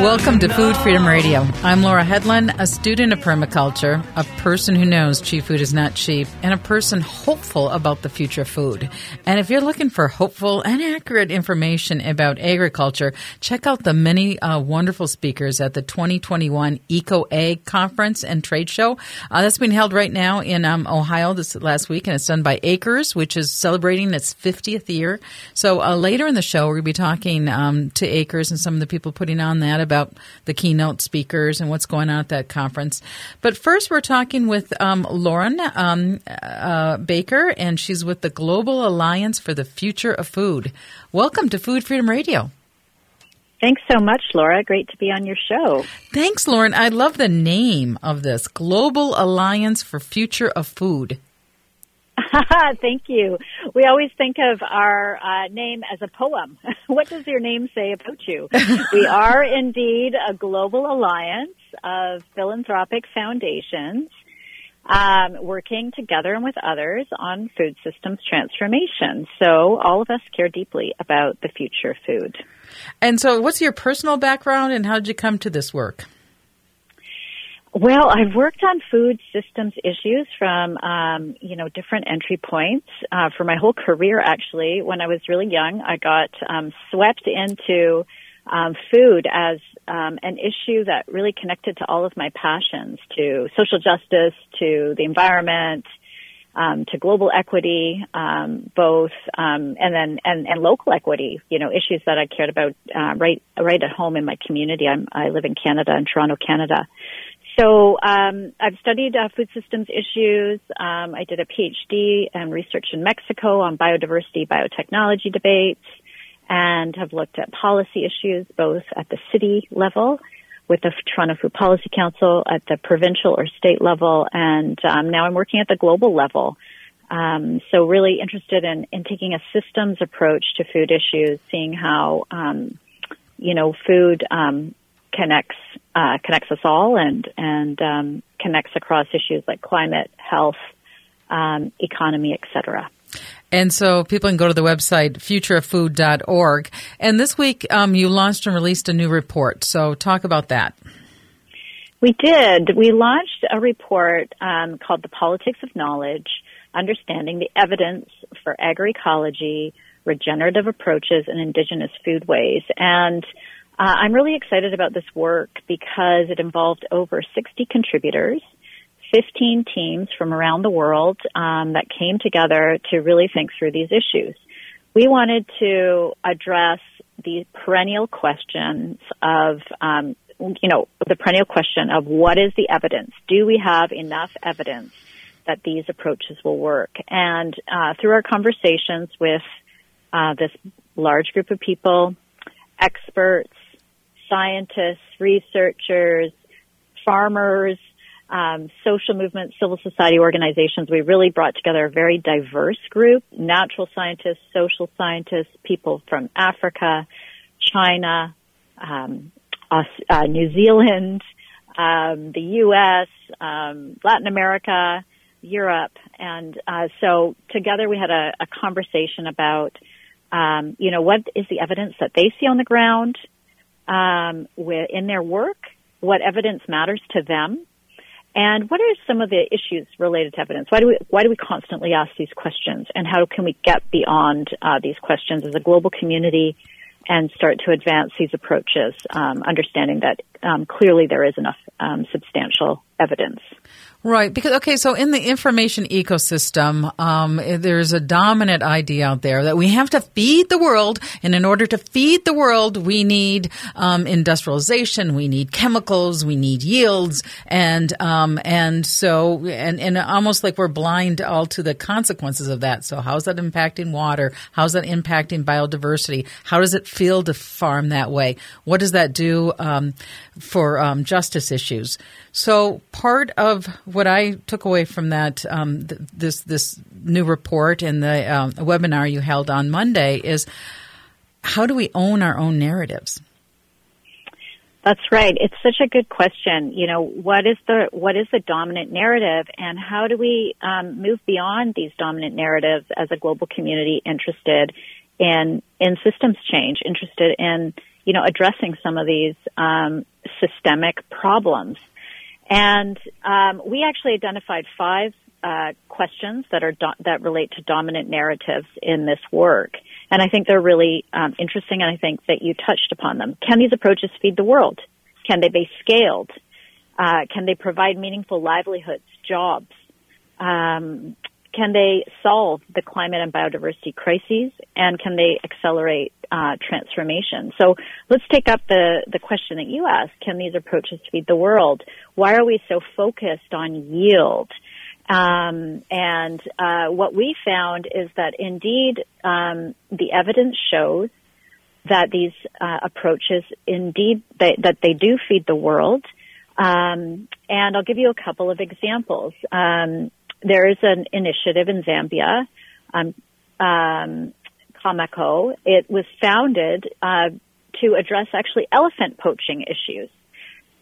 Welcome to Food Freedom Radio. I'm Laura Hedlund, a student of permaculture, a person who knows cheap food is not cheap, and a person hopeful about the future of food. And if you're looking for hopeful and accurate information about agriculture, check out the many uh, wonderful speakers at the 2021 Eco Ag Conference and Trade Show. Uh, that's being held right now in um, Ohio this last week, and it's done by Acres, which is celebrating its 50th year. So uh, later in the show, we're going to be talking um, to Acres and some of the people putting on that about the keynote speakers and what's going on at that conference. But first, we're talking with um, Lauren um, uh, Baker, and she's with the Global Alliance for the Future of Food. Welcome to Food Freedom Radio. Thanks so much, Laura. Great to be on your show. Thanks, Lauren. I love the name of this Global Alliance for Future of Food. Thank you. We always think of our uh, name as a poem. what does your name say about you? we are indeed a global alliance of philanthropic foundations um, working together and with others on food systems transformation. So all of us care deeply about the future of food. And so, what's your personal background, and how did you come to this work? Well, I've worked on food systems issues from, um, you know, different entry points uh, for my whole career. Actually, when I was really young, I got um, swept into um, food as um, an issue that really connected to all of my passions, to social justice, to the environment, um, to global equity, um, both, um, and then and, and local equity. You know, issues that I cared about uh, right right at home in my community. I'm, I live in Canada, in Toronto, Canada. So um, I've studied uh, food systems issues. Um, I did a PhD and research in Mexico on biodiversity, biotechnology debates, and have looked at policy issues both at the city level with the Toronto Food Policy Council, at the provincial or state level, and um, now I'm working at the global level. Um, so really interested in, in taking a systems approach to food issues, seeing how um, you know food um, connects uh, connects us all and and um, connects across issues like climate, health, um, economy, etc. And so people can go to the website futureoffood.org. And this week um, you launched and released a new report. So talk about that. We did. We launched a report um, called The Politics of Knowledge Understanding the Evidence for Agroecology, Regenerative Approaches, and Indigenous Foodways. And uh, I'm really excited about this work because it involved over 60 contributors, 15 teams from around the world um, that came together to really think through these issues. We wanted to address the perennial questions of, um, you know, the perennial question of what is the evidence? Do we have enough evidence that these approaches will work? And uh, through our conversations with uh, this large group of people, experts, scientists, researchers, farmers, um, social movements, civil society organizations. We really brought together a very diverse group: natural scientists, social scientists, people from Africa, China, um, uh, New Zealand, um, the U.S., um, Latin America, Europe, and uh, so together we had a, a conversation about, um, you know, what is the evidence that they see on the ground um, in their work, what evidence matters to them, and what are some of the issues related to evidence? Why do we why do we constantly ask these questions, and how can we get beyond uh, these questions as a global community and start to advance these approaches, um, understanding that um, clearly there is enough um, substantial evidence. Right, because okay, so in the information ecosystem, um, there's a dominant idea out there that we have to feed the world, and in order to feed the world, we need um, industrialization, we need chemicals, we need yields, and um, and so and and almost like we're blind all to the consequences of that. So how's that impacting water? How's that impacting biodiversity? How does it feel to farm that way? What does that do um, for um, justice issues? So part of what I took away from that um, th- this this new report and the uh, webinar you held on Monday is how do we own our own narratives? That's right. It's such a good question. You know, what is the what is the dominant narrative, and how do we um, move beyond these dominant narratives as a global community interested in in systems change, interested in you know, addressing some of these um, systemic problems. And um, we actually identified five uh, questions that are do- that relate to dominant narratives in this work. And I think they're really um, interesting, and I think that you touched upon them. Can these approaches feed the world? Can they be scaled? Uh, can they provide meaningful livelihoods, jobs? Um, can they solve the climate and biodiversity crises? And can they accelerate uh, transformation? So let's take up the, the question that you asked. Can these approaches feed the world? Why are we so focused on yield? Um, and uh, what we found is that indeed um, the evidence shows that these uh, approaches indeed they, that they do feed the world. Um, and I'll give you a couple of examples. Um, there is an initiative in Zambia, um, um. It was founded uh, to address actually elephant poaching issues,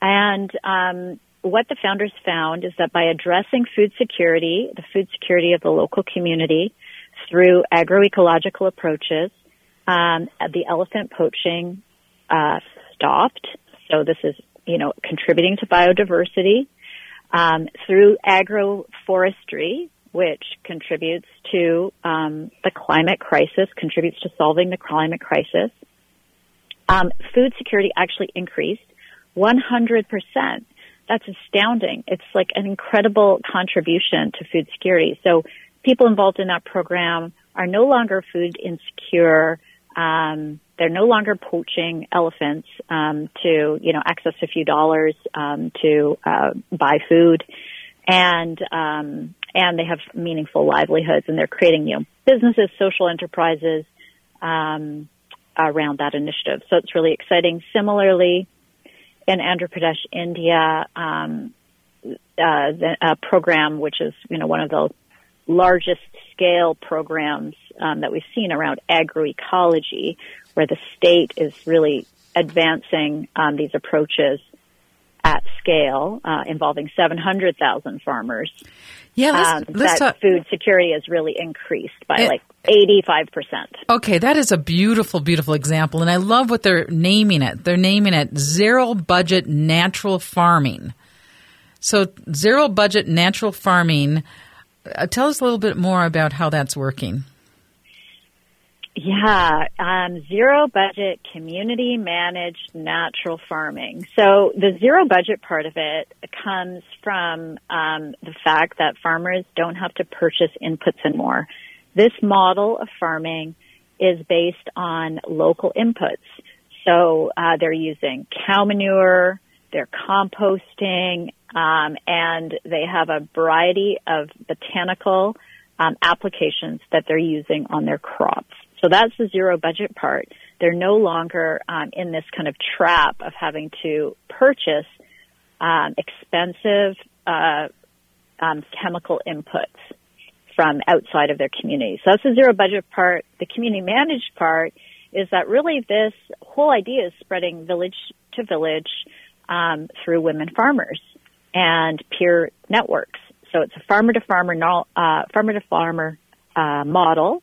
and um, what the founders found is that by addressing food security, the food security of the local community through agroecological approaches, um, the elephant poaching uh, stopped. So this is, you know, contributing to biodiversity um, through agroforestry, which contributes to um, the climate crisis, contributes to solving the climate crisis. Um, food security actually increased 100 percent that's astounding. It's like an incredible contribution to food security. So people involved in that program are no longer food insecure. Um, they're no longer poaching elephants um, to, you know, access a few dollars um, to uh, buy food, and um, and they have meaningful livelihoods, and they're creating, you know, businesses, social enterprises um, around that initiative. So it's really exciting. Similarly, in Andhra Pradesh, India, um, uh, the, a program which is you know one of the largest scale programs um, that we've seen around agroecology, where the state is really advancing um, these approaches at scale, uh, involving 700,000 farmers. Yeah, let's, um, let's that talk. food security has really increased by it, like 85%. Okay, that is a beautiful, beautiful example. And I love what they're naming it. They're naming it zero budget natural farming. So, zero budget natural farming. Uh, tell us a little bit more about how that's working. Yeah, um, zero budget, community managed natural farming. So the zero budget part of it comes from um, the fact that farmers don't have to purchase inputs and more. This model of farming is based on local inputs. So uh, they're using cow manure, they're composting, um, and they have a variety of botanical um, applications that they're using on their crops. So that's the zero budget part. They're no longer um, in this kind of trap of having to purchase um, expensive uh, um, chemical inputs from outside of their community. So that's the zero budget part. The community managed part is that really this whole idea is spreading village to village um, through women farmers and peer networks. So it's a farmer to farmer, uh, farmer to farmer uh, model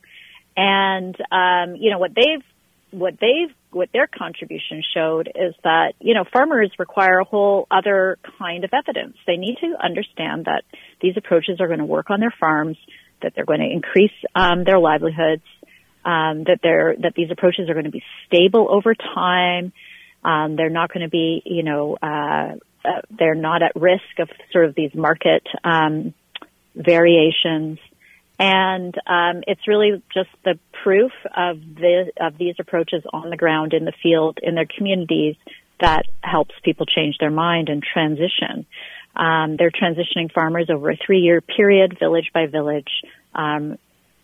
and, um, you know, what they've, what they've, what their contribution showed is that, you know, farmers require a whole other kind of evidence. They need to understand that these approaches are going to work on their farms, that they're going to increase, um, their livelihoods, um, that they're, that these approaches are going to be stable over time. Um, they're not going to be, you know, uh, uh, they're not at risk of sort of these market, um, variations. And um, it's really just the proof of the of these approaches on the ground in the field in their communities that helps people change their mind and transition. Um, they're transitioning farmers over a three-year period, village by village, um,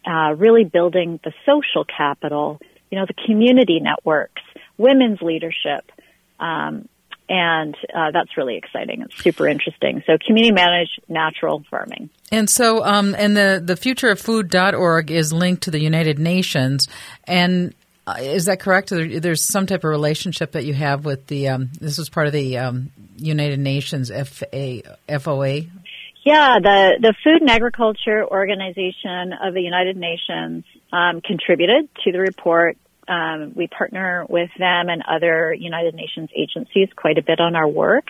uh, really building the social capital, you know, the community networks, women's leadership, um, and uh, that's really exciting. It's super interesting. So, community managed natural farming. And so, um, and the, the futureoffood.org is linked to the United Nations. And uh, is that correct? There's some type of relationship that you have with the, um, this is part of the um, United Nations FA, FOA? Yeah, the, the Food and Agriculture Organization of the United Nations um, contributed to the report Um, we partner with them and other United Nations agencies quite a bit on our work.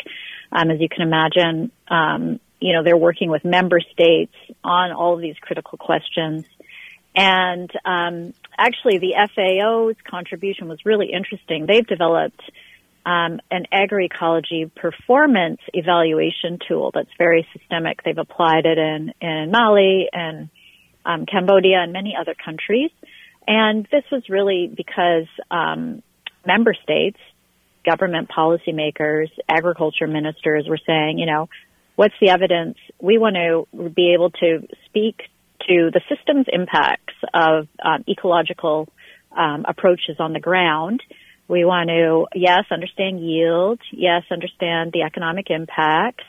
Um, as you can imagine, um, you know, they're working with member states on all of these critical questions. And um, actually, the FAO's contribution was really interesting. They've developed um, an agroecology performance evaluation tool that's very systemic. They've applied it in in Mali and um, Cambodia and many other countries. And this was really because um, member states, government policymakers, agriculture ministers were saying, you know, what's the evidence? We want to be able to speak to the system's impacts of um, ecological um, approaches on the ground. We want to, yes, understand yield. Yes, understand the economic impacts.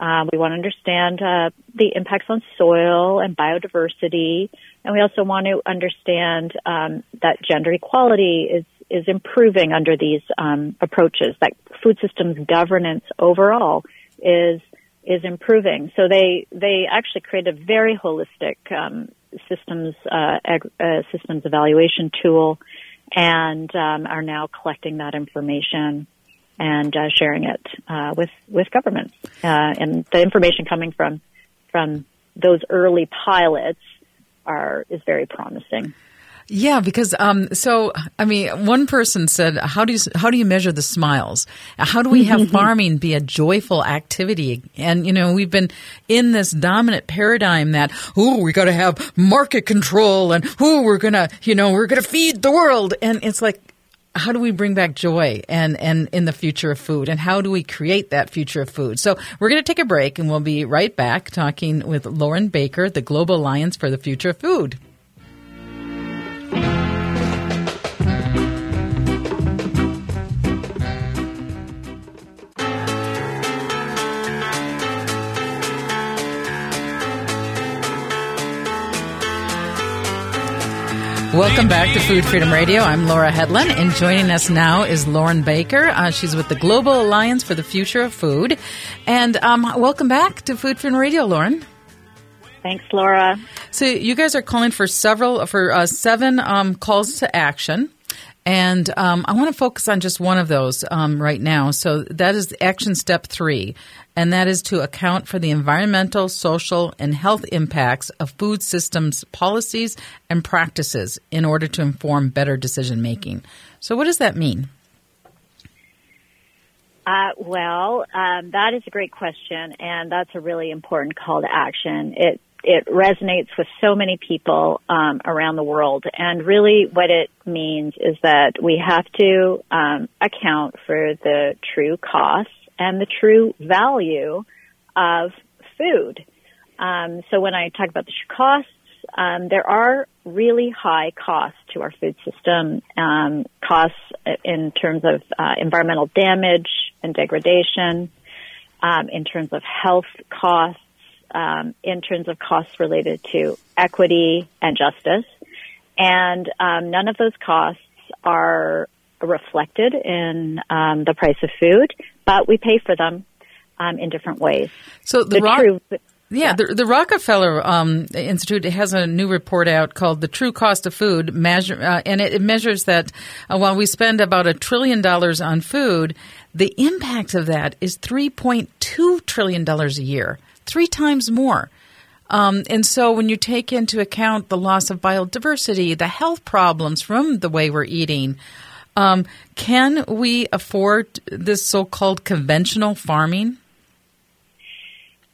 Um, we want to understand uh, the impacts on soil and biodiversity, and we also want to understand um, that gender equality is is improving under these um, approaches. That food systems governance overall is is improving. So they they actually create a very holistic um, systems uh, ag- uh, systems evaluation tool, and um, are now collecting that information and uh, sharing it uh, with with governments. Uh, and the information coming from from those early pilots are is very promising. Yeah, because um, so I mean, one person said, "How do you how do you measure the smiles? How do we have farming be a joyful activity?" And you know, we've been in this dominant paradigm that oh, we got to have market control, and oh, we're gonna you know we're gonna feed the world, and it's like. How do we bring back joy and, and in the future of food? And how do we create that future of food? So we're going to take a break and we'll be right back talking with Lauren Baker, the Global Alliance for the Future of Food. Welcome back to Food Freedom Radio. I'm Laura Hedlund, and joining us now is Lauren Baker. Uh, she's with the Global Alliance for the Future of Food. And um, welcome back to Food Freedom Radio, Lauren. Thanks, Laura. So you guys are calling for several for uh, seven um, calls to action. And um, I want to focus on just one of those um, right now. So that is action step three, and that is to account for the environmental, social, and health impacts of food systems policies and practices in order to inform better decision making. So, what does that mean? Uh, well, um, that is a great question, and that's a really important call to action. It it resonates with so many people um, around the world. And really, what it means is that we have to um, account for the true costs and the true value of food. Um, so when I talk about the costs, um, there are really high costs to our food system. Um, costs in terms of uh, environmental damage and degradation, um, in terms of health costs um, in terms of costs related to equity and justice. And um, none of those costs are reflected in the price of food, but we pay for them um, in different ways. So the, the Rock- true, yeah, yeah, The, the Rockefeller um, Institute has a new report out called "The True Cost of Food," measure, uh, and it, it, measures that uh, while we spend about a trillion dollars on food, the impact of that is three point two trillion dollars a year three times more. Um, and so when you take into account the loss of biodiversity, the health problems from the way we're eating, um, can we afford this so-called conventional farming?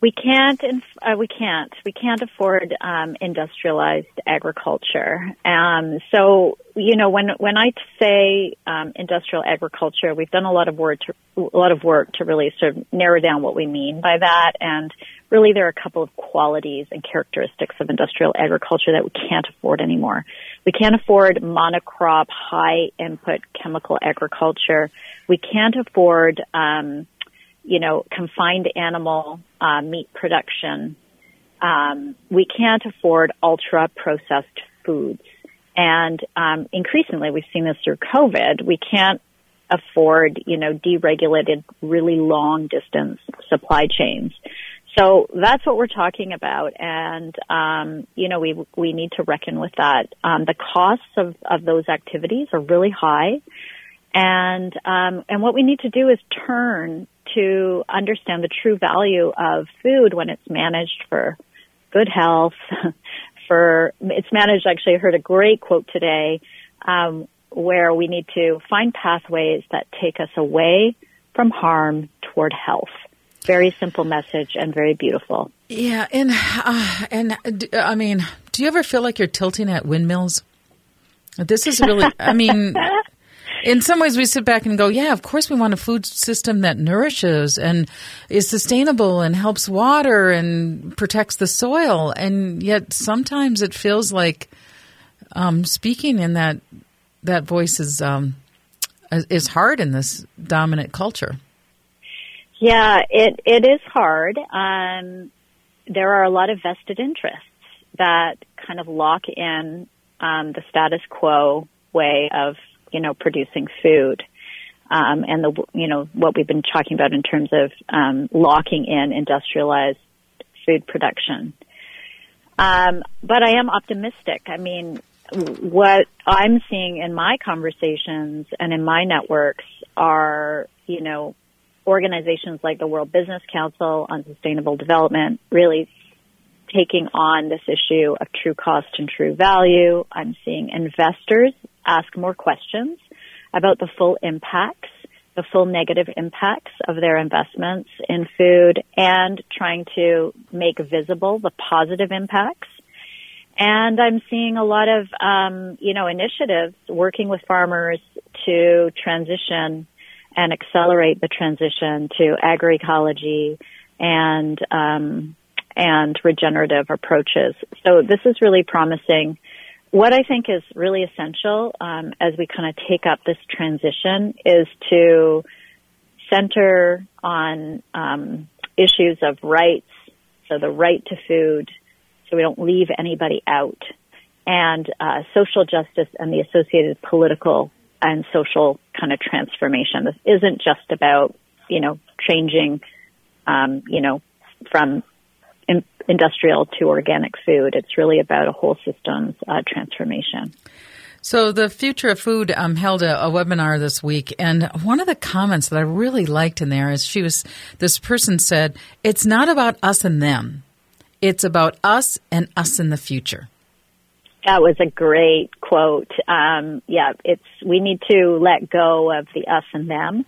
We can't. Uh, we can't. We can't afford um, industrialized agriculture. Um, so, you know, when when I say um, industrial agriculture, we've done a lot of work to, a lot of work to really sort of narrow down what we mean by that. And really, there are a couple of qualities and characteristics of industrial agriculture that we can't afford anymore. We can't afford monocrop, high input chemical agriculture. We can't afford um, you know, confined animal uh, meat production. Um, we can't afford ultra processed foods. And um, increasingly, we've seen this through COVID. We can't afford, you know, deregulated, really long distance supply chains. So that's what we're talking about, and um, you know we we need to reckon with that. Um, the costs of, of those activities are really high, and um, and what we need to do is turn to understand the true value of food when it's managed for good health. for it's managed. Actually, I heard a great quote today um, where we need to find pathways that take us away from harm toward health. Very simple message and very beautiful. Yeah, and uh, and I mean, do you ever feel like you're tilting at windmills? This is really, I mean, in some ways we sit back and go, yeah, of course we want a food system that nourishes and is sustainable and helps water and protects the soil. And yet sometimes it feels like um, speaking in that that voice is um, is hard in this dominant culture. Yeah, it it is hard. Um, there are a lot of vested interests that kind of lock in um, the status quo way of you know producing food, um, and the you know what we've been talking about in terms of um, locking in industrialized food production. Um, but I am optimistic. I mean, what I'm seeing in my conversations and in my networks are, you know, organizations like the World Business Council on Sustainable Development really taking on this issue of true cost and true value. I'm seeing investors ask more questions about the full impacts, the full negative impacts of their investments in food and trying to make visible the positive impacts and I'm seeing a lot of, um, you know, initiatives working with farmers to transition and accelerate the transition to agroecology and, um, and regenerative approaches. So this is really promising. What I think is really essential um, as we kind of take up this transition is to center on um, issues of rights, so the right to food, so we don't leave anybody out. And uh, social justice and the associated political and social kind of transformation. This isn't just about, you know, changing, um, you know, from in- industrial to organic food. It's really about a whole systems uh, transformation. So the Future of Food um, held a, a, webinar this week, and one of the comments that I really liked in there is she was this person said, "It's not about us and them. It's about us and us in the future. That was a great quote. Um, yeah, it's we need to let go of the us and them,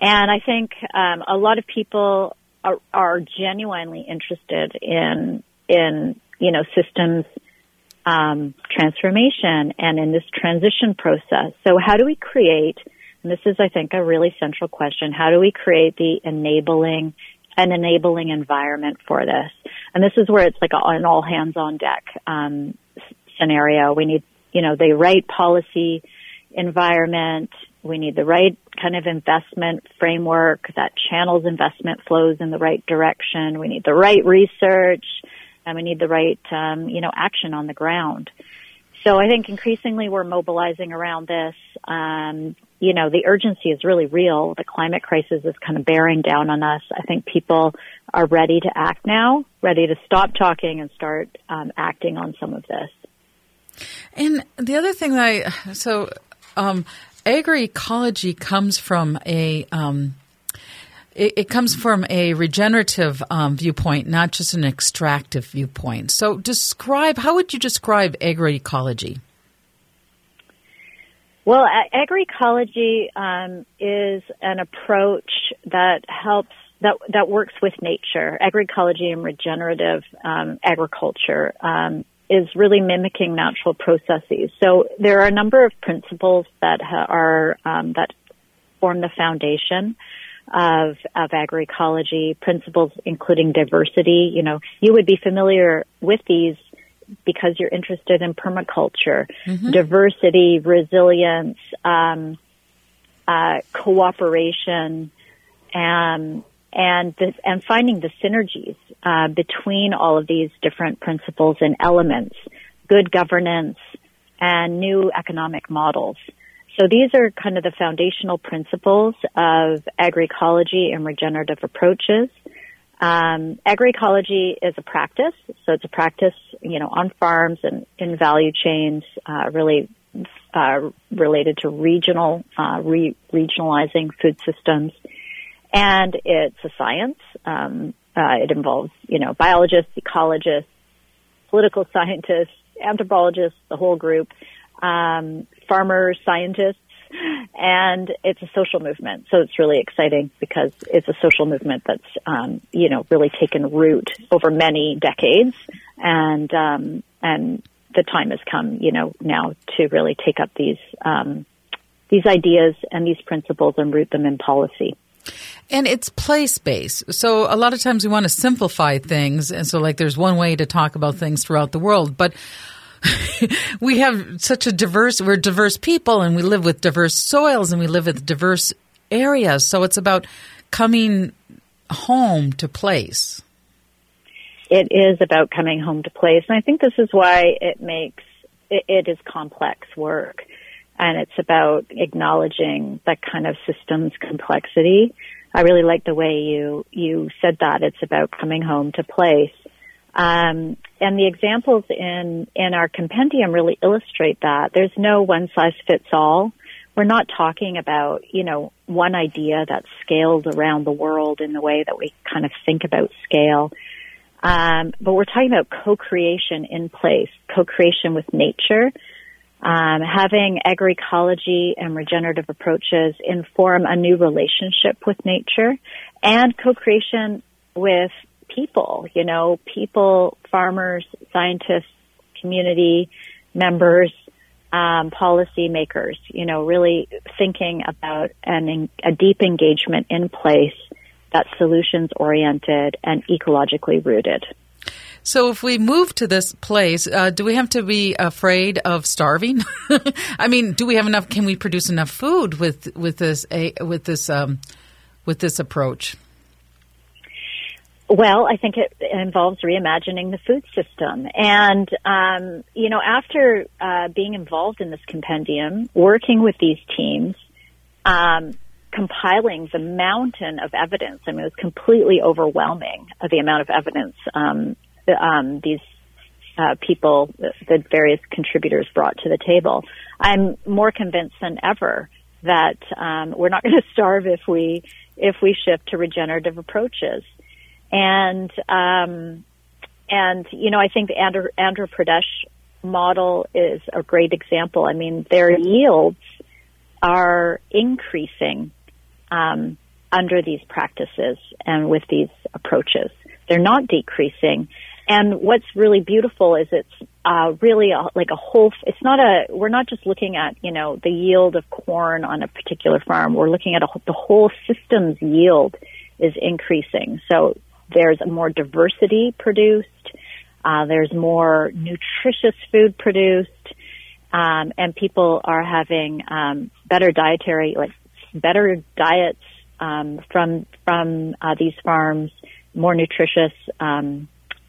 and I think um, a lot of people are, are genuinely interested in in you know systems um, transformation and in this transition process. So, how do we create? And this is, I think, a really central question. How do we create the enabling an enabling environment for this. And this is where it's like an all hands on deck um, scenario. We need, you know, the right policy environment. We need the right kind of investment framework that channels investment flows in the right direction. We need the right research and we need the right, um, you know, action on the ground. So I think increasingly we're mobilizing around this. Um, you know, the urgency is really real. The climate crisis is kind of bearing down on us. I think people are ready to act now, ready to stop talking and start um, acting on some of this. And the other thing that I, so, um, agroecology comes from a, um, it, it, comes from a regenerative um, viewpoint, not just an extractive viewpoint. So, describe how would you describe agroecology? Well, agroecology um, is an approach that helps that that works with nature. Agroecology and regenerative um, agriculture um, is really mimicking natural processes. So there are a number of principles that ha- are um, that form the foundation of of agroecology. Principles including diversity. You know, you would be familiar with these because you're interested in permaculture, mm-hmm. diversity, resilience, um, uh, cooperation, and and the, and finding the synergies uh, between all of these different principles and elements, good governance, and new economic models. So these are kind of the foundational principles of agroecology and regenerative approaches. Um, agroecology is a practice, so it's a practice, you know, on farms and in value chains, uh, really uh, related to regional uh, re- regionalizing food systems, and it's a science. Um, uh, it involves, you know, biologists, ecologists, political scientists, anthropologists, the whole group, um, farmers, scientists, and it's a social movement. So it's really exciting because it's a social movement that's, um, you know, really taken root over many decades, and um, and the time has come, you know, now to really take up these um, these ideas and these principles and root them in policy. And it's place based. So a lot of times we want to simplify things. And so, like, there's one way to talk about things throughout the world. But we have such a diverse, we're diverse people and we live with diverse soils and we live with diverse areas. So it's about coming home to place. It is about coming home to place. And I think this is why it makes, it, it is complex work. And it's about acknowledging that kind of systems complexity. I really like the way you, you said that. It's about coming home to place. Um, and the examples in, in our compendium really illustrate that. There's no one size fits all. We're not talking about, you know, one idea that's scaled around the world in the way that we kind of think about scale. Um, but we're talking about co-creation in place, co-creation with nature, um, having agroecology and regenerative approaches inform a new relationship with nature and co-creation with people, you know, people, farmers, scientists, community members, um, policy makers, you know, really thinking about an, a deep engagement in place that's solutions oriented and ecologically rooted. So, if we move to this place, uh, do we have to be afraid of starving? I mean, do we have enough? Can we produce enough food with with this with this um, with this approach? Well, I think it involves reimagining the food system. And, um, you know, after uh, being involved in this compendium, working with these teams, um, compiling the mountain of evidence, I mean, it was completely overwhelming uh, the amount of evidence um, um, these uh, people, the, various contributors brought to the table. I'm more convinced than ever that um, we're not going to starve if we if we shift to regenerative approaches. And, um, and, you know, I think the Andhra, Andhra Pradesh model is a great example. I mean, their yields are increasing, um, under these practices and with these approaches. They're not decreasing. And what's really beautiful is it's uh, really a, like a whole. It's not a. We're not just looking at you know the yield of corn on a particular farm. We're looking at a, the whole system's yield is increasing. So there's more diversity produced. Uh, there's more nutritious food produced, um, and people are having um, better dietary, like better diets um, from from uh, these farms, more nutritious um,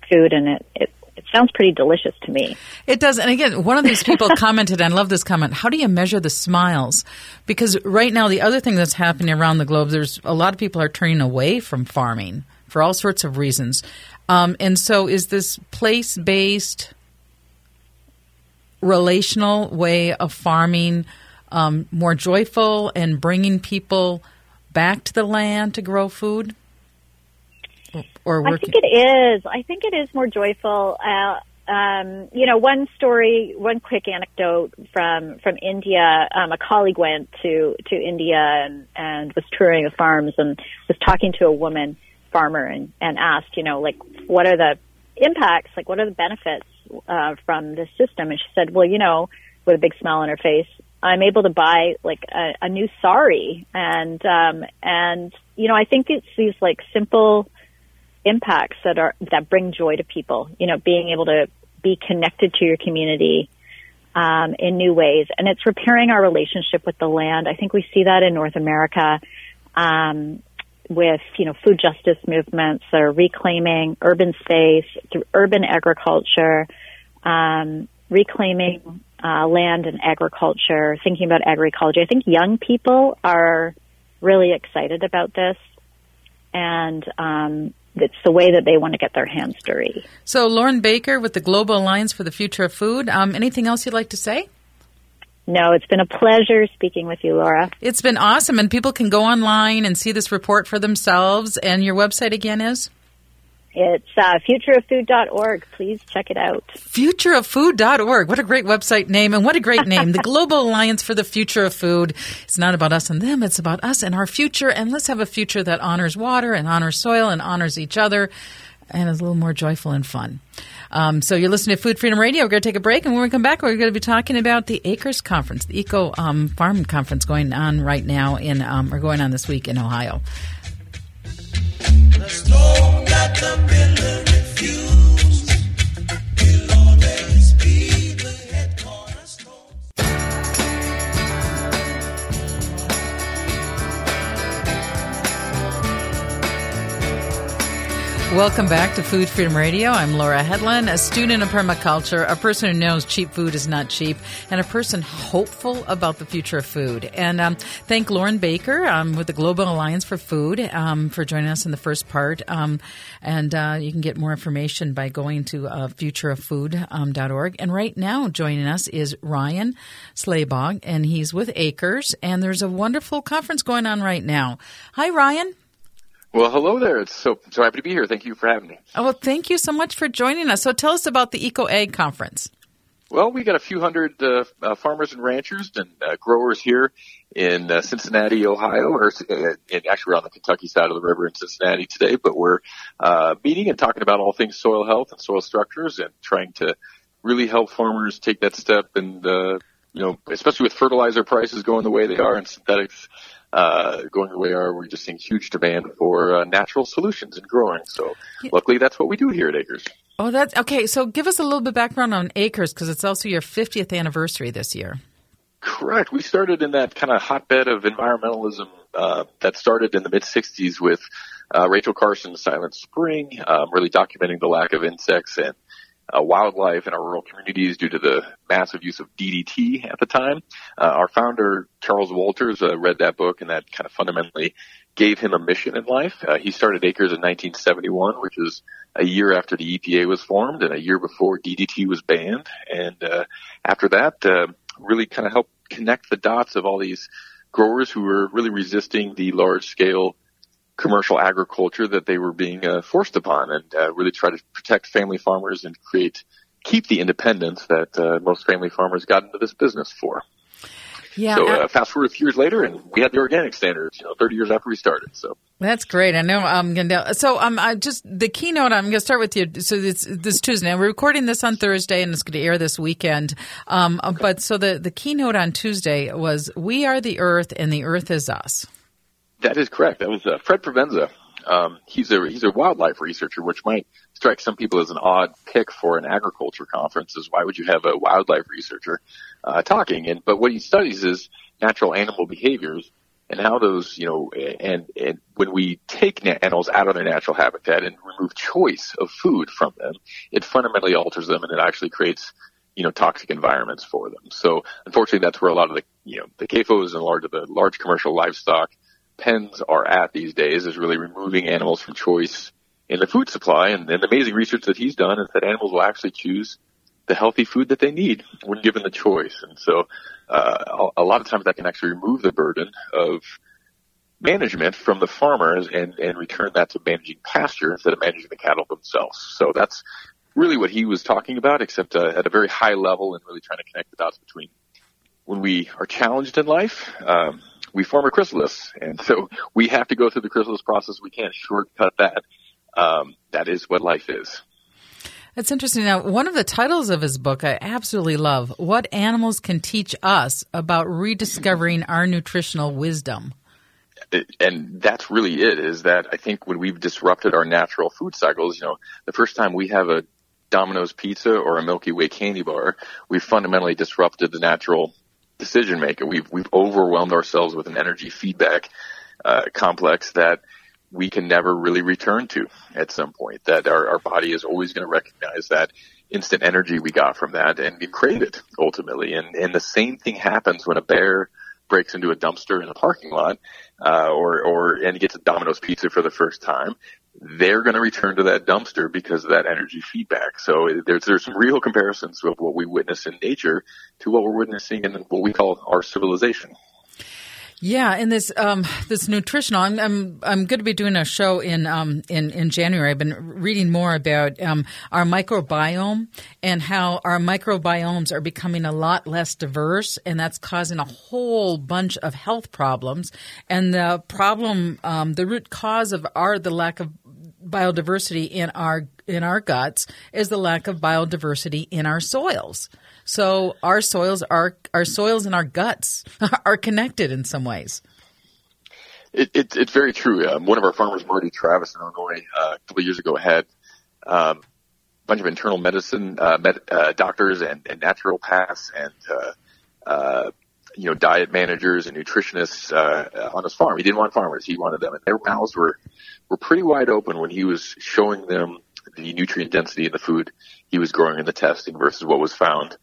food, and it, it it sounds pretty delicious to me. It does. And again, one of these people commented, and I love this comment, how do you measure the smiles? Because right now, the other thing that's happening around the globe, there's a lot of people are turning away from farming for all sorts of reasons. Um, and so, is this place based relational way of farming um, more joyful and bringing people back to the land to grow food? Or working? I think it is. I think it is more joyful. Uh, um, you know, one story, one quick anecdote from from India. Um, a colleague went to to India and and was touring the farms and was talking to a woman farmer and, and asked, you know, like, what are the impacts? Like, what are the benefits uh, from this system? And she said, well, you know, with a big smile on her face, I'm able to buy like a, a new sari, and um, and you know, I think it's these like simple impacts that are that bring joy to people. You know, being able to be connected to your community um, in new ways, and it's repairing our relationship with the land. I think we see that in North America. Um, with, you know, food justice movements or reclaiming urban space through urban agriculture, um, reclaiming uh, land and agriculture, thinking about agroecology. I think young people are really excited about this. And, um, it's the way that they want to get their hands dirty. So, Lauren Baker with the Global Alliance for the Future of Food. Um, anything else you'd like to say? No, it's been a pleasure speaking with you, Laura. It's been awesome, and people can go online and see this report for themselves. And your website again is? It's uh, futureoffood.org. Please check it out. Futureoffood.org. What a great website name, and what a great name. the Global Alliance for the Future of Food. It's not about us and them, it's about us and our future. And let's have a future that honors water and honors soil and honors each other and is a little more joyful and fun. Um, so you're listening to Food Freedom Radio. We're going to take a break, and when we come back, we're going to be talking about the Acres Conference, the Eco um, Farm Conference going on right now in, um, or going on this week in Ohio up in the Welcome back to Food Freedom Radio. I'm Laura Hedlund, a student of permaculture, a person who knows cheap food is not cheap, and a person hopeful about the future of food. And um, thank Lauren Baker um, with the Global Alliance for Food um, for joining us in the first part. Um, and uh, you can get more information by going to uh, futureoffood.org. And right now, joining us is Ryan Slabaugh, and he's with Acres. And there's a wonderful conference going on right now. Hi, Ryan. Well, hello there. It's so so happy to be here. Thank you for having me. Oh, well, thank you so much for joining us. So, tell us about the Eco Ag Conference. Well, we got a few hundred uh, uh, farmers and ranchers and uh, growers here in uh, Cincinnati, Ohio, or uh, actually we're on the Kentucky side of the river in Cincinnati today. But we're uh, meeting and talking about all things soil health and soil structures, and trying to really help farmers take that step. And you know, especially with fertilizer prices going the way they are and synthetics uh, going the way are, we're just seeing huge demand for uh, natural solutions and growing. So luckily that's what we do here at Acres. Oh, that's okay. So give us a little bit background on Acres because it's also your 50th anniversary this year. Correct. We started in that kind of hotbed of environmentalism uh, that started in the mid 60s with uh, Rachel Carson's Silent Spring, um, really documenting the lack of insects and uh, wildlife in our rural communities due to the massive use of DDT at the time. Uh, our founder, Charles Walters, uh, read that book and that kind of fundamentally gave him a mission in life. Uh, he started Acres in 1971, which is a year after the EPA was formed and a year before DDT was banned. And uh, after that, uh, really kind of helped connect the dots of all these growers who were really resisting the large scale commercial agriculture that they were being uh, forced upon and uh, really try to protect family farmers and create keep the independence that uh, most family farmers got into this business for. Yeah. So uh, fast forward a few years later, and we had the organic standards. You know, 30 years after we started. So that's great. I know I'm going to. So um, I just the keynote. I'm going to start with you. So it's this Tuesday. Now, we're recording this on Thursday, and it's going to air this weekend. Um, but so the the keynote on Tuesday was "We are the Earth, and the Earth is us." That is correct. That was uh, Fred Provenza. Um, he's a he's a wildlife researcher, which might strike some people as an odd pick for an agriculture conference. Is why would you have a wildlife researcher uh, talking? And but what he studies is natural animal behaviors and how those you know and and when we take animals out of their natural habitat and remove choice of food from them, it fundamentally alters them and it actually creates you know toxic environments for them. So unfortunately, that's where a lot of the you know the CAFOs and large of the large commercial livestock pens are at these days is really removing animals from choice in the food supply. And, the amazing research that he's done is that animals will actually choose the healthy food that they need when given the choice. And so, uh, a lot of times that can actually remove the burden of management from the farmers and, and return that to managing pasture instead of managing the cattle themselves. So that's really what he was talking about, except uh, at a very high level and really trying to connect the dots between when we are challenged in life, um, we form a chrysalis, and so we have to go through the chrysalis process. We can't shortcut that. Um, that is what life is. That's interesting. Now, one of the titles of his book I absolutely love What Animals Can Teach Us About Rediscovering Our Nutritional Wisdom. And that's really it is that I think when we've disrupted our natural food cycles, you know, the first time we have a Domino's pizza or a Milky Way candy bar, we've fundamentally disrupted the natural decision maker. We've we've overwhelmed ourselves with an energy feedback uh, complex that we can never really return to at some point. That our, our body is always going to recognize that instant energy we got from that and crave it ultimately. And and the same thing happens when a bear breaks into a dumpster in a parking lot, uh, or or and gets a Domino's pizza for the first time. They're going to return to that dumpster because of that energy feedback. So there's there's some real comparisons of what we witness in nature to what we're witnessing in what we call our civilization. Yeah, and this um, this nutritional. I'm I'm I'm going to be doing a show in um, in in January. I've been reading more about um, our microbiome and how our microbiomes are becoming a lot less diverse, and that's causing a whole bunch of health problems. And the problem, um, the root cause of our the lack of biodiversity in our in our guts is the lack of biodiversity in our soils. So our soils are our soils and our guts are connected in some ways. It, it, it's very true. Um, one of our farmers, Marty Travis in Illinois, uh, a couple of years ago had um, a bunch of internal medicine uh, med, uh, doctors and, and naturopaths and uh, uh, you know diet managers and nutritionists uh, on his farm. He didn't want farmers; he wanted them, and their mouths were were pretty wide open when he was showing them the nutrient density in the food he was growing in the testing versus what was found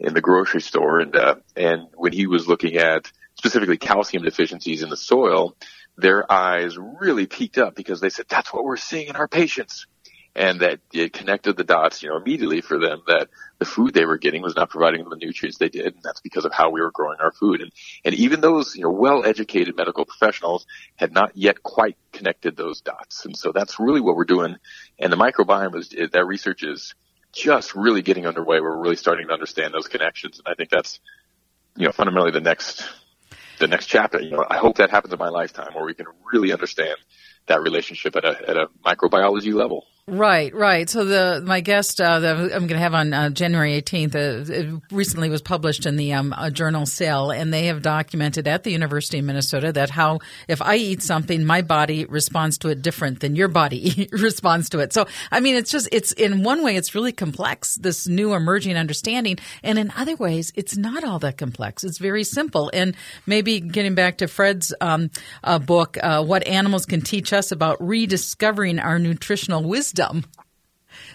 in the grocery store. And, uh, and when he was looking at specifically calcium deficiencies in the soil, their eyes really peaked up because they said, that's what we're seeing in our patients. And that it connected the dots, you know, immediately for them that the food they were getting was not providing them the nutrients they did. And that's because of how we were growing our food. And, and even those, you know, well-educated medical professionals had not yet quite connected those dots. And so that's really what we're doing. And the microbiome is, that research is, just really getting underway. We're really starting to understand those connections, and I think that's you know fundamentally the next the next chapter. You know, I hope that happens in my lifetime where we can really understand that relationship at a at a microbiology level. Right, right. So the my guest uh, that I'm going to have on uh, January 18th uh, recently was published in the um, journal Cell, and they have documented at the University of Minnesota that how if I eat something, my body responds to it different than your body responds to it. So I mean, it's just it's in one way it's really complex this new emerging understanding, and in other ways it's not all that complex. It's very simple, and maybe getting back to Fred's um, uh, book, uh, what animals can teach us about rediscovering our nutritional wisdom wisdom.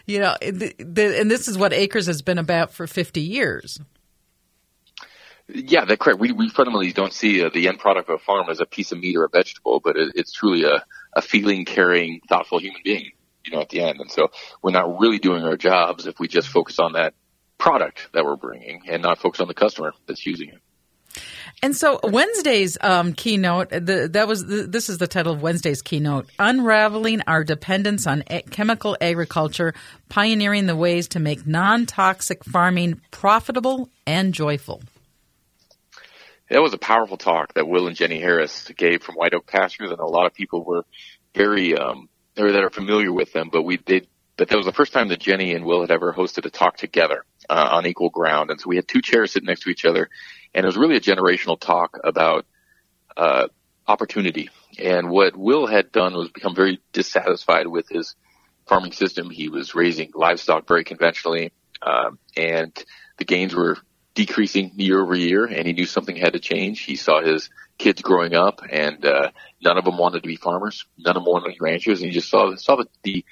You know, the, the, and this is what Acres has been about for 50 years. Yeah, that's correct. We, we fundamentally don't see uh, the end product of a farm as a piece of meat or a vegetable, but it, it's truly a, a feeling, caring, thoughtful human being, you know, at the end. And so we're not really doing our jobs if we just focus on that product that we're bringing and not focus on the customer that's using it. And so Wednesday's um, keynote, the, that was the, this is the title of Wednesday's keynote: unraveling our dependence on a- chemical agriculture, pioneering the ways to make non-toxic farming profitable and joyful. That was a powerful talk that Will and Jenni Harris gave from White Oak Pastures, and a lot of people were very um, that are familiar with them. But we did, but that was the first time that Jenni and Will had ever hosted a talk together uh, on equal ground, and so we had two chairs sitting next to each other and it was really a generational talk about uh, opportunity. And what Will had done was become very dissatisfied with his farming system. He was raising livestock very conventionally, um, and the gains were decreasing year over year. And he knew something had to change. He saw his kids growing up, and uh, none of them wanted to be farmers. None of them wanted to be ranchers. And he just saw saw the, the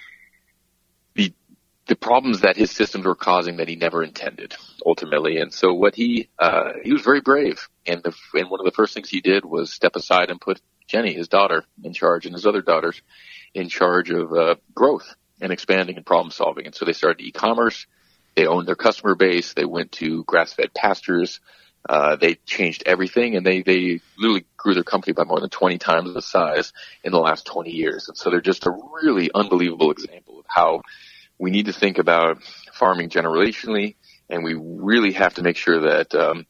the problems that his systems were causing that he never intended ultimately. And so what he, uh, he was very brave. And the, and one of the first things he did was step aside and put Jenni, his daughter, in charge and his other daughters in charge of, uh, growth and expanding and problem solving. And so they started e-commerce. They owned their customer base. They went to grass-fed pastures. Uh, they changed everything and they, they literally grew their company by more than 20 times the size in the last 20 years. And so they're just a really unbelievable example of how we need to think about farming generationally, and we really have to make sure that um,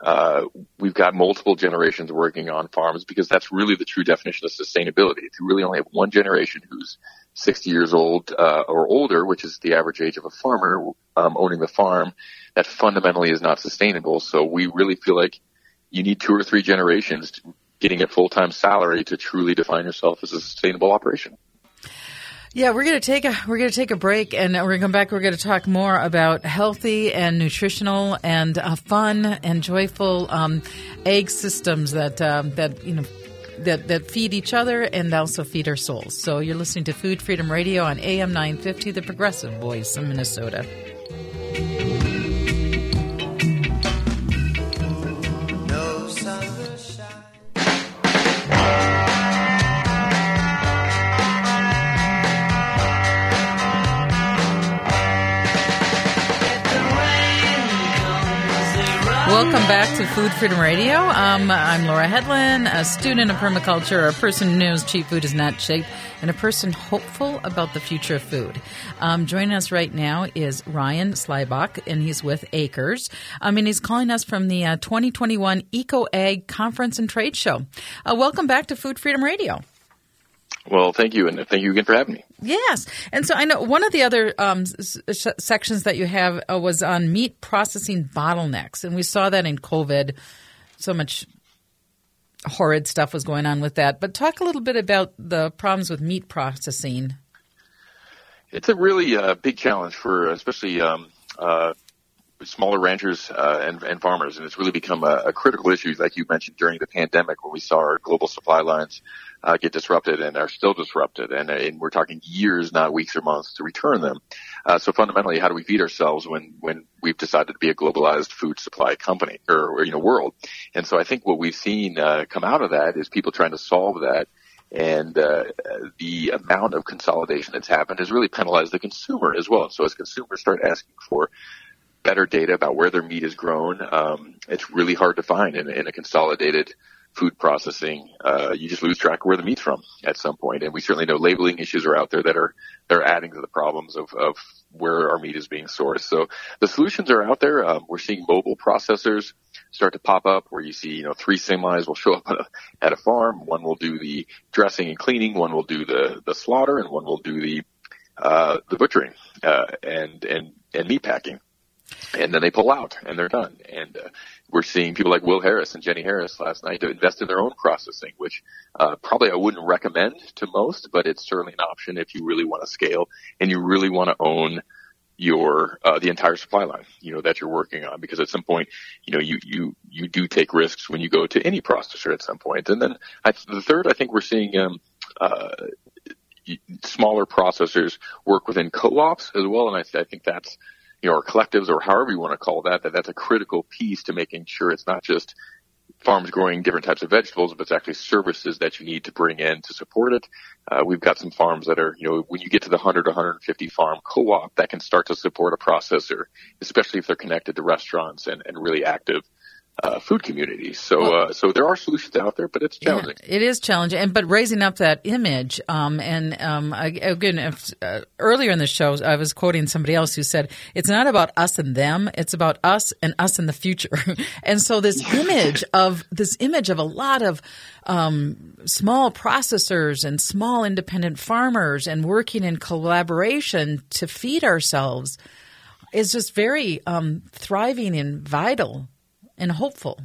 uh, we've got multiple generations working on farms because that's really the true definition of sustainability. If you really only have one generation who's 60 years old uh, or older, which is the average age of a farmer um, owning the farm, that fundamentally is not sustainable. So we really feel like you need two or three generations getting a full-time salary to truly define yourself as a sustainable operation. Yeah, we're gonna take a we're gonna take a break, and we're gonna come back. We're gonna talk more about healthy and nutritional and uh, fun and joyful um, egg systems that um, that you know that that feed each other and also feed our souls. So you're listening to Food Freedom Radio on AM 950, the Progressive Voice of Minnesota. To Food Freedom Radio. Um, I'm Laura Hedlund, a student of permaculture, a person who knows cheap food is not cheap, and a person hopeful about the future of food. Um, joining us right now is Ryan Slabaugh, and he's with Acres. I mean, he's calling us from the uh, 2021 Eco Ag Conference and Trade Show. Uh, welcome back to Food Freedom Radio. Well, thank you, and thank you again for having me. Yes, and so I know one of the other um, s- sections that you have uh, was on meat processing bottlenecks, and we saw that in COVID. So much horrid stuff was going on with that. But talk a little bit about the problems with meat processing. It's a really uh, big challenge for especially um, uh, smaller ranchers uh, and, and, farmers, and it's really become a, a, critical issue, like you mentioned during the pandemic, when we saw our global supply lines uh, get disrupted and are still disrupted, and, and, we're talking years, not weeks or months, to return them. Uh, so fundamentally, how do we feed ourselves when when we've decided to be a globalized food supply company or, or you know world? And so I think what we've seen uh, come out of that is people trying to solve that and uh, the amount of consolidation that's happened has really penalized the consumer as well. So as consumers start asking for better data about where their meat is grown. Um, it's really hard to find in, in a consolidated food processing. Uh, you just lose track of where the meat's from at some point. And we certainly know labeling issues are out there that are, that are adding to the problems of, of where our meat is being sourced. So the solutions are out there. Um, we're seeing mobile processors start to pop up where you see, you know, three semis will show up at a, at a farm. One will do the dressing and cleaning. One will do the, the slaughter and one will do the, uh, the butchering, uh, and, and, and meat packing and then they pull out and they're done. And uh, we're seeing people like Will Harris and Jenni Harris last night to invest in their own processing, which uh, probably I wouldn't recommend to most, but it's certainly an option if you really want to scale and you really want to own your uh, the entire supply line, you know, that you're working on. Because at some point, you know, you you you do take risks when you go to any processor at some point. And then I, the third, I think we're seeing. Um, uh, smaller processors work within co-ops as well, and I, I think that's you know, or collectives or however you want to call that, that that's a critical piece to making sure it's not just farms growing different types of vegetables, but it's actually services that you need to bring in to support it. Uh, we've got some farms that are, you know, when you get to the 100 to 150 farm co-op, that can start to support a processor, especially if they're connected to restaurants and, and really active uh, food communities. So, uh, so there are solutions out there, but it's challenging. Yeah, it is challenging, and but raising up that image. Um, and um, again, if, uh, earlier in the show, I was quoting somebody else who said, "It's not about us and them; it's about us and us in the future." and so, this image of this image of a lot of um, small processors and small independent farmers and working in collaboration to feed ourselves is just very um, thriving and vital and hopeful?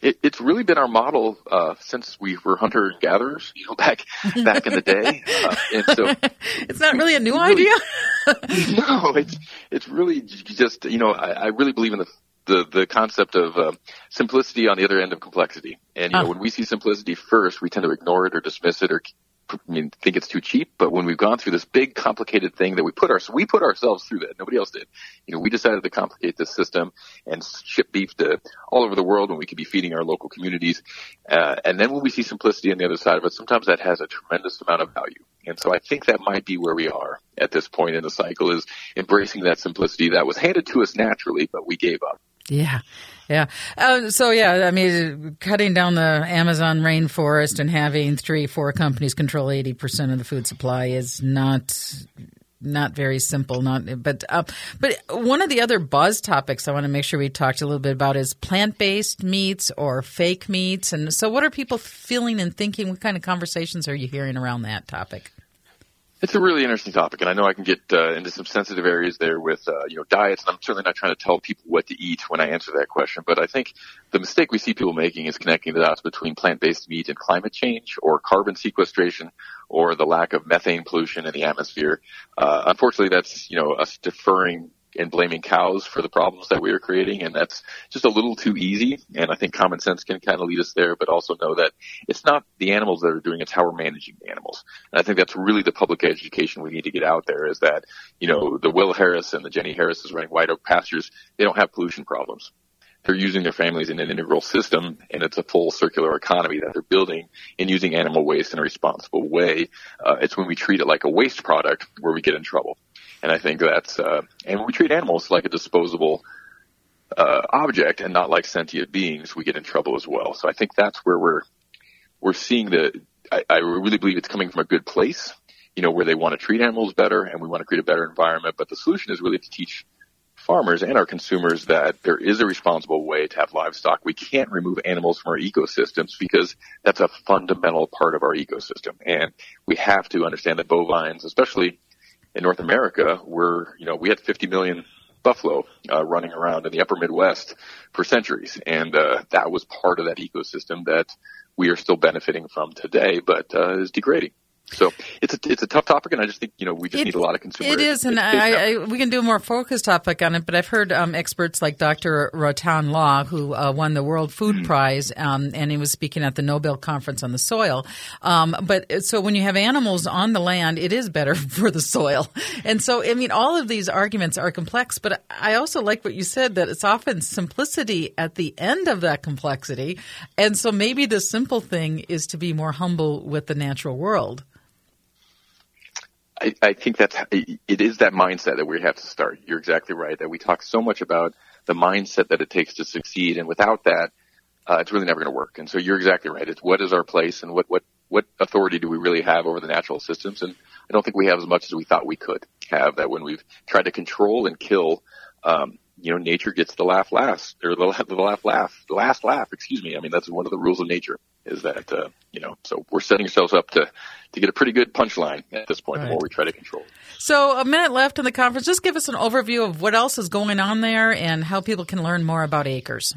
It, it's really been our model uh, since we were hunter gatherers, you know, back back in the day. Uh, and so it's not really a new really, idea. no, it's it's really just you know I, I really believe in the the the concept of uh, simplicity on the other end of complexity. And you know, when we see simplicity first, we tend to ignore it or dismiss it or I mean, think it's too cheap, but when we've gone through this big complicated thing that we put our, we put ourselves through that. Nobody else did. You know, we decided to complicate this system and ship beef to all over the world when we could be feeding our local communities. Uh, and then when we see simplicity on the other side of it, sometimes that has a tremendous amount of value. And so I think that might be where we are at this point in the cycle is embracing that simplicity that was handed to us naturally, but we gave up. Yeah. Yeah. Uh, so yeah, I mean, cutting down the Amazon rainforest and having three, four companies control eighty percent of the food supply is not not very simple. Not, but uh, but one of the other buzz topics I want to make sure we talked a little bit about is plant based meats or fake meats. And so, what are people feeling and thinking? What kind of conversations are you hearing around that topic? It's a really interesting topic, and I know I can get uh, into some sensitive areas there with uh, you know diets, and I'm certainly not trying to tell people what to eat when I answer that question. But I think the mistake we see people making is connecting the dots between plant-based meat and climate change, or carbon sequestration, or the lack of methane pollution in the atmosphere. Uh, unfortunately, that's you know us deferring and blaming cows for the problems that we are creating. And that's just a little too easy. And I think common sense can kind of lead us there, but also know that it's not the animals that are doing, it's how we're managing the animals. And I think that's really the public education we need to get out there is that, you know, the Will Harris and the Jenni Harris is running White Oak Pastures. They don't have pollution problems they're using their families in an integral system and it's a full circular economy that they're building and using animal waste in a responsible way. Uh, it's when we treat it like a waste product where we get in trouble. And I think that's, uh, and we treat animals like a disposable uh, object and not like sentient beings, we get in trouble as well. So I think that's where we're we're seeing the. I, I really believe it's coming from a good place, you know, where they want to treat animals better and we want to create a better environment. But the solution is really to teach farmers and our consumers that there is a responsible way to have livestock. We can't remove animals from our ecosystems because that's a fundamental part of our ecosystem. And we have to understand that bovines, especially in North America, we're, you know, we had 50 million buffalo uh, running around in the upper Midwest for centuries. And uh, that was part of that ecosystem that we are still benefiting from today, but uh, is degrading. So it's a it's a tough topic, and I just think you know we just it, need a lot of consumers. It is, and I, I, we can do a more focused topic on it. But I've heard um, experts like Dr. Rattan Lal, who uh, won the World Food mm-hmm. Prize, um, and he was speaking at the Nobel Conference on the soil. Um, but uh, so when you have animals on the land, it is better for the soil. And so I mean, all of these arguments are complex. But I also like what you said that it's often simplicity at the end of that complexity, and so maybe the simple thing is to be more humble with the natural world. I, I think that's it is that mindset that we have to start. You're exactly right that we talk so much about the mindset that it takes to succeed, and without that, uh, it's really never going to work. And so you're exactly right. It's what is our place, and what what what authority do we really have over the natural systems? And I don't think we have as much as we thought we could have. That when we've tried to control and kill, um, you know, nature gets the laugh last, or the, the laugh laugh, the last laugh. Excuse me. I mean, that's one of the rules of nature is that uh, you know. So we're setting ourselves up to to get a pretty good punchline at this point. Right. The more we try to control. So a minute left in the conference. Just give us an overview of what else is going on there and how people can learn more about Acres.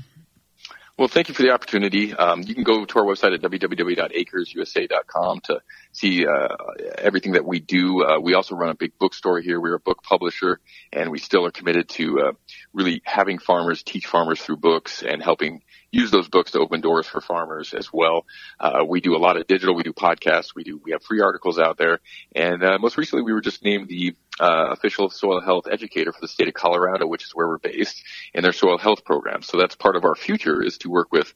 Well, thank you for the opportunity. Um, you can go to our website at www.acresusa.com to see uh, everything that we do. Uh, we also run a big bookstore here. We're a book publisher, and we still are committed to uh, really having farmers teach farmers through books and helping use those books to open doors for farmers as well. Uh, we do a lot of digital. We do podcasts. We do. We have free articles out there, and uh, most recently we were just named the uh, official soil health educator for the state of Colorado, which is where we're based, in their soil health program. So that's part of our future is to work with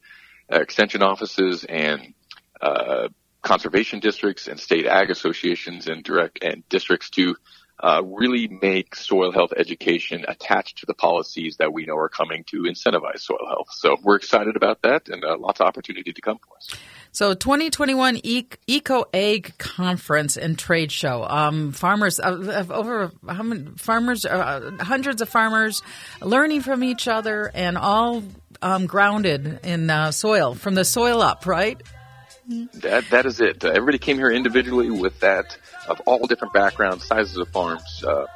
uh, extension offices and uh, conservation districts and state ag associations and direct and districts to uh, really make soil health education attached to the policies that we know are coming to incentivize soil health. So we're excited about that and uh, lots of opportunity to come for us. So 2021 Eco Ag Conference and Trade Show. Um, farmers, uh, over how many farmers, uh, hundreds of farmers learning from each other and all um, grounded in uh, soil, from the soil up, right? That that is it. Uh, everybody came here individually with that of all different backgrounds, sizes of farms. Uh,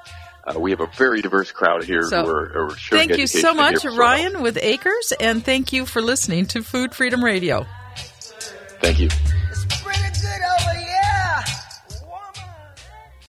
uh, we have a very diverse crowd here so, who are, are Thank you so much, Ryan, with Acres, and thank you for listening to Food Freedom Radio. Thank you.